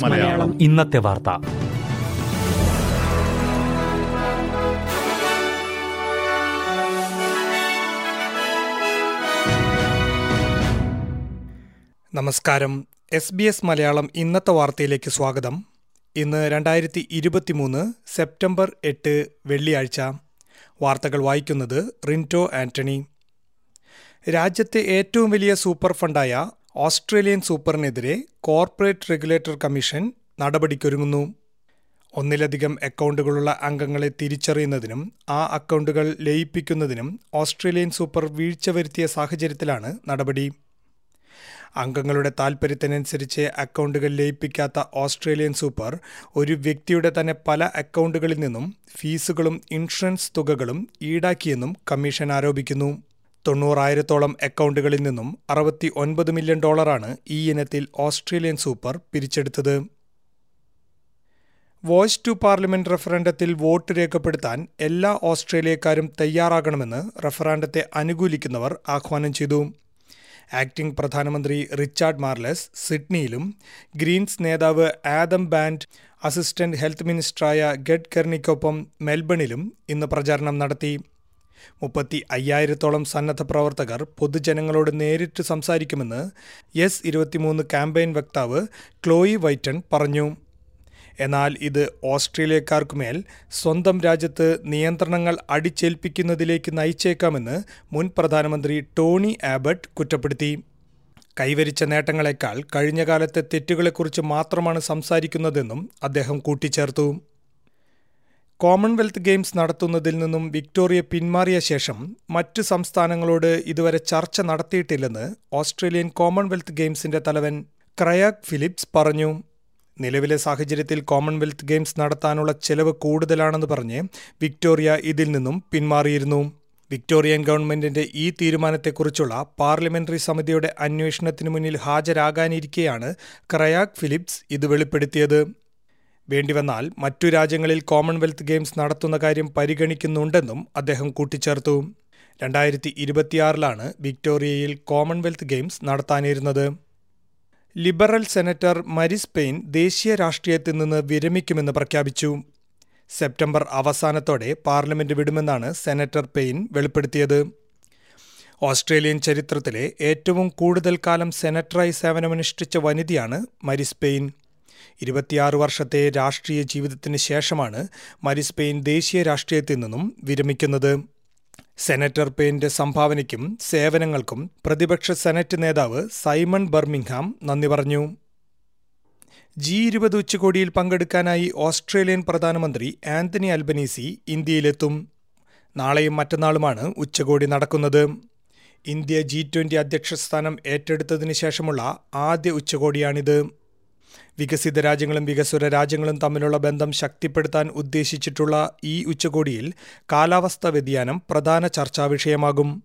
മലയാളം. ഇന്നത്തെ വാർത്ത. നമസ്കാരം. എസ് ബി എസ് മലയാളം ഇന്നത്തെ വാർത്തയിലേക്ക് സ്വാഗതം. ഇന്ന് രണ്ടായിരത്തി ഇരുപത്തിമൂന്ന് സെപ്റ്റംബർ എട്ട് വെള്ളിയാഴ്ച. വാർത്തകൾ വായിക്കുന്നത് റിന്റോ ആന്റണി. രാജ്യത്തെ ഏറ്റവും വലിയ സൂപ്പർ ഫണ്ടായ ഓസ്ട്രേലിയൻ സൂപ്പറിനെതിരെ കോർപ്പറേറ്റ് റെഗുലേറ്റർ കമ്മീഷൻ നടപടിക്കൊരുങ്ങുന്നു. ഒന്നിലധികം അക്കൗണ്ടുകളുള്ള അംഗങ്ങളെ തിരിച്ചറിയുന്നതിനും ആ അക്കൗണ്ടുകൾ ലയിപ്പിക്കുന്നതിനും ഓസ്ട്രേലിയൻ സൂപ്പർ വീഴ്ച വരുത്തിയ സാഹചര്യത്തിലാണ് നടപടി. അംഗങ്ങളുടെ താൽപ്പര്യത്തിനനുസരിച്ച് അക്കൗണ്ടുകൾ ലയിപ്പിക്കാത്ത ഓസ്ട്രേലിയൻ സൂപ്പർ ഒരു വ്യക്തിയുടെ തന്നെ പല അക്കൗണ്ടുകളിൽ നിന്നും ഫീസുകളും ഇൻഷുറൻസ് തുകകളും ഈടാക്കിയെന്നും കമ്മീഷൻ ആരോപിക്കുന്നു. തൊണ്ണൂറായിരത്തോളം അക്കൗണ്ടുകളിൽ നിന്നും അറുപത്തി ഒൻപത് മില്യൺ ഡോളറാണ് ഈ ഇനത്തിൽ ഓസ്ട്രേലിയൻ സൂപ്പർ പിരിച്ചെടുത്തത്. വോയ്സ് ടു പാർലമെന്റ് റഫറാൻഡത്തിൽ വോട്ട് രേഖപ്പെടുത്താൻ എല്ലാ ഓസ്ട്രേലിയക്കാരും തയ്യാറാകണമെന്ന് റഫറാൻഡത്തെ അനുകൂലിക്കുന്നവർ ആഹ്വാനം ചെയ്തു. ആക്ടിംഗ് പ്രധാനമന്ത്രി റിച്ചാർഡ് മാർലസ് സിഡ്നിയിലും ഗ്രീൻസ് നേതാവ് ആദം ബാൻഡ് അസിസ്റ്റന്റ് ഹെൽത്ത് മിനിസ്റ്ററായ ഗഡ് കെർണിക്കൊപ്പം മെൽബണിലും ഇന്ന് പ്രചാരണം നടത്തി. മുപ്പത്തി അയ്യായിരത്തോളം സന്നദ്ധ പ്രവർത്തകർ പൊതുജനങ്ങളോട് നേരിട്ട് സംസാരിക്കുമെന്ന് എസ് ഇരുപത്തിമൂന്ന് ക്യാമ്പയിൻ വക്താവ് ക്ലോയി വൈറ്റൺ പറഞ്ഞു. എന്നാൽ ഇത് ഓസ്ട്രേലിയക്കാർക്കുമേൽ സ്വന്തം രാജ്യത്ത് നിയന്ത്രണങ്ങൾ അടിച്ചേൽപ്പിക്കുന്നതിലേക്ക് നയിച്ചേക്കാമെന്ന് മുൻ പ്രധാനമന്ത്രി ടോണി ആബട്ട് കുറ്റപ്പെടുത്തി. കൈവരിച്ച നേട്ടങ്ങളെക്കാൾ കഴിഞ്ഞ കാലത്തെ തെറ്റുകളെക്കുറിച്ച് മാത്രമാണ് സംസാരിക്കുന്നതെന്നും അദ്ദേഹം കൂട്ടിച്ചേർത്തു. കോമൺവെൽത്ത് ഗെയിംസ് നടത്തുന്നതിൽ നിന്നും വിക്ടോറിയ പിന്മാറിയ ശേഷം മറ്റ് സംസ്ഥാനങ്ങളോട് ഇതുവരെ ചർച്ച നടത്തിയിട്ടില്ലെന്ന് ഓസ്ട്രേലിയൻ കോമൺവെൽത്ത് ഗെയിംസിന്റെ തലവൻ ക്രയാക് ഫിലിപ്സ് പറഞ്ഞു. നിലവിലെ സാഹചര്യത്തിൽ കോമൺവെൽത്ത് ഗെയിംസ് നടത്താനുള്ള ചെലവ് കൂടുതലാണെന്ന് പറഞ്ഞ് വിക്ടോറിയ ഇതിൽ നിന്നും പിന്മാറിയിരുന്നു. വിക്ടോറിയൻ ഗവൺമെന്റിന്റെ ഈ തീരുമാനത്തെക്കുറിച്ചുള്ള പാർലമെന്ററി സമിതിയുടെ അന്വേഷണത്തിന് മുന്നിൽ ഹാജരാകാനിരിക്കെയാണ് ക്രയാക് ഫിലിപ്സ് ഇത് വെളിപ്പെടുത്തിയത്. വേണ്ടിവന്നാൽ മറ്റു രാജ്യങ്ങളിൽ കോമൺവെൽത്ത് ഗെയിംസ് നടത്തുന്ന കാര്യം പരിഗണിക്കുന്നുണ്ടെന്നും അദ്ദേഹം കൂട്ടിച്ചേർത്തു. രണ്ടായിരത്തി ഇരുപത്തിയാറിലാണ് വിക്ടോറിയയിൽ കോമൺവെൽത്ത് ഗെയിംസ് നടത്താനിരുന്നത്. ലിബറൽ സെനറ്റർ മരിസ് പെയിൻ ദേശീയ രാഷ്ട്രീയത്തിൽ നിന്ന് വിരമിക്കുമെന്ന് പ്രഖ്യാപിച്ചു. സെപ്റ്റംബർ അവസാനത്തോടെ പാർലമെന്റ് വിടുമെന്നാണ് സെനറ്റർ പെയിൻ വെളിപ്പെടുത്തിയത്. ഓസ്ട്രേലിയൻ ചരിത്രത്തിലെ ഏറ്റവും കൂടുതൽ കാലം സെനറ്ററായി സേവനമനുഷ്ഠിച്ച വനിതയാണ് മരിസ് പെയിൻ ഇരുപത്തിയാറ് വർഷത്തെ രാഷ്ട്രീയ ജീവിതത്തിന് ശേഷമാണ് മരിസ് പെയിൻ ദേശീയ രാഷ്ട്രീയത്തിൽ നിന്നും വിരമിക്കുന്നത്. സെനറ്റർ പെയിന്റെ സംഭാവനയ്ക്കും സേവനങ്ങൾക്കും പ്രതിപക്ഷ സെനറ്റ് നേതാവ് സൈമൺ ബർമിംഗ്ഹാം നന്ദി പറഞ്ഞു. ജി ഇരുപത് ഉച്ചകോടിയിൽ പങ്കെടുക്കാനായി ഓസ്ട്രേലിയൻ പ്രധാനമന്ത്രി ആന്റണി അൽബനീസി ഇന്ത്യയിലെത്തും. നാളെയും മറ്റന്നാളുമാണ് ഉച്ചകോടി നടക്കുന്നത്. ഇന്ത്യ ജി ട്വന്റി അധ്യക്ഷസ്ഥാനം ഏറ്റെടുത്തതിനു ശേഷമുള്ള ആദ്യ ഉച്ചകോടിയാണിത്. വികസിത രാജ്യങ്ങളും വികസ്വര രാജ്യങ്ങളും തമ്മിലുള്ള ബന്ധം ശക്തിപ്പെടുത്താൻ ഉദ്ദേശിച്ചിട്ടുള്ള ഈ ഉച്ചകോടിയിൽ കാലാവസ്ഥാ വ്യതിയാനം പ്രധാന ചർച്ചാ വിഷയമാകും.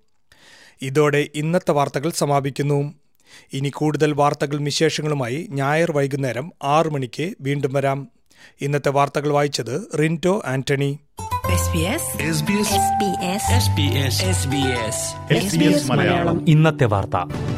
ഇതോടെ ഇന്നത്തെ വാർത്തകൾ സമാപിക്കുന്നു. ഇനി കൂടുതൽ വാർത്തകൾ വിശേഷങ്ങളുമായി ഞായർ വൈകുന്നേരം ആറു മണിക്ക് വീണ്ടും വരാം. ഇന്നത്തെ വാർത്തകൾ വായിച്ചത് റിന്റോ ആന്റണി. മലയാളം. ഇന്നത്തെ വാർത്ത.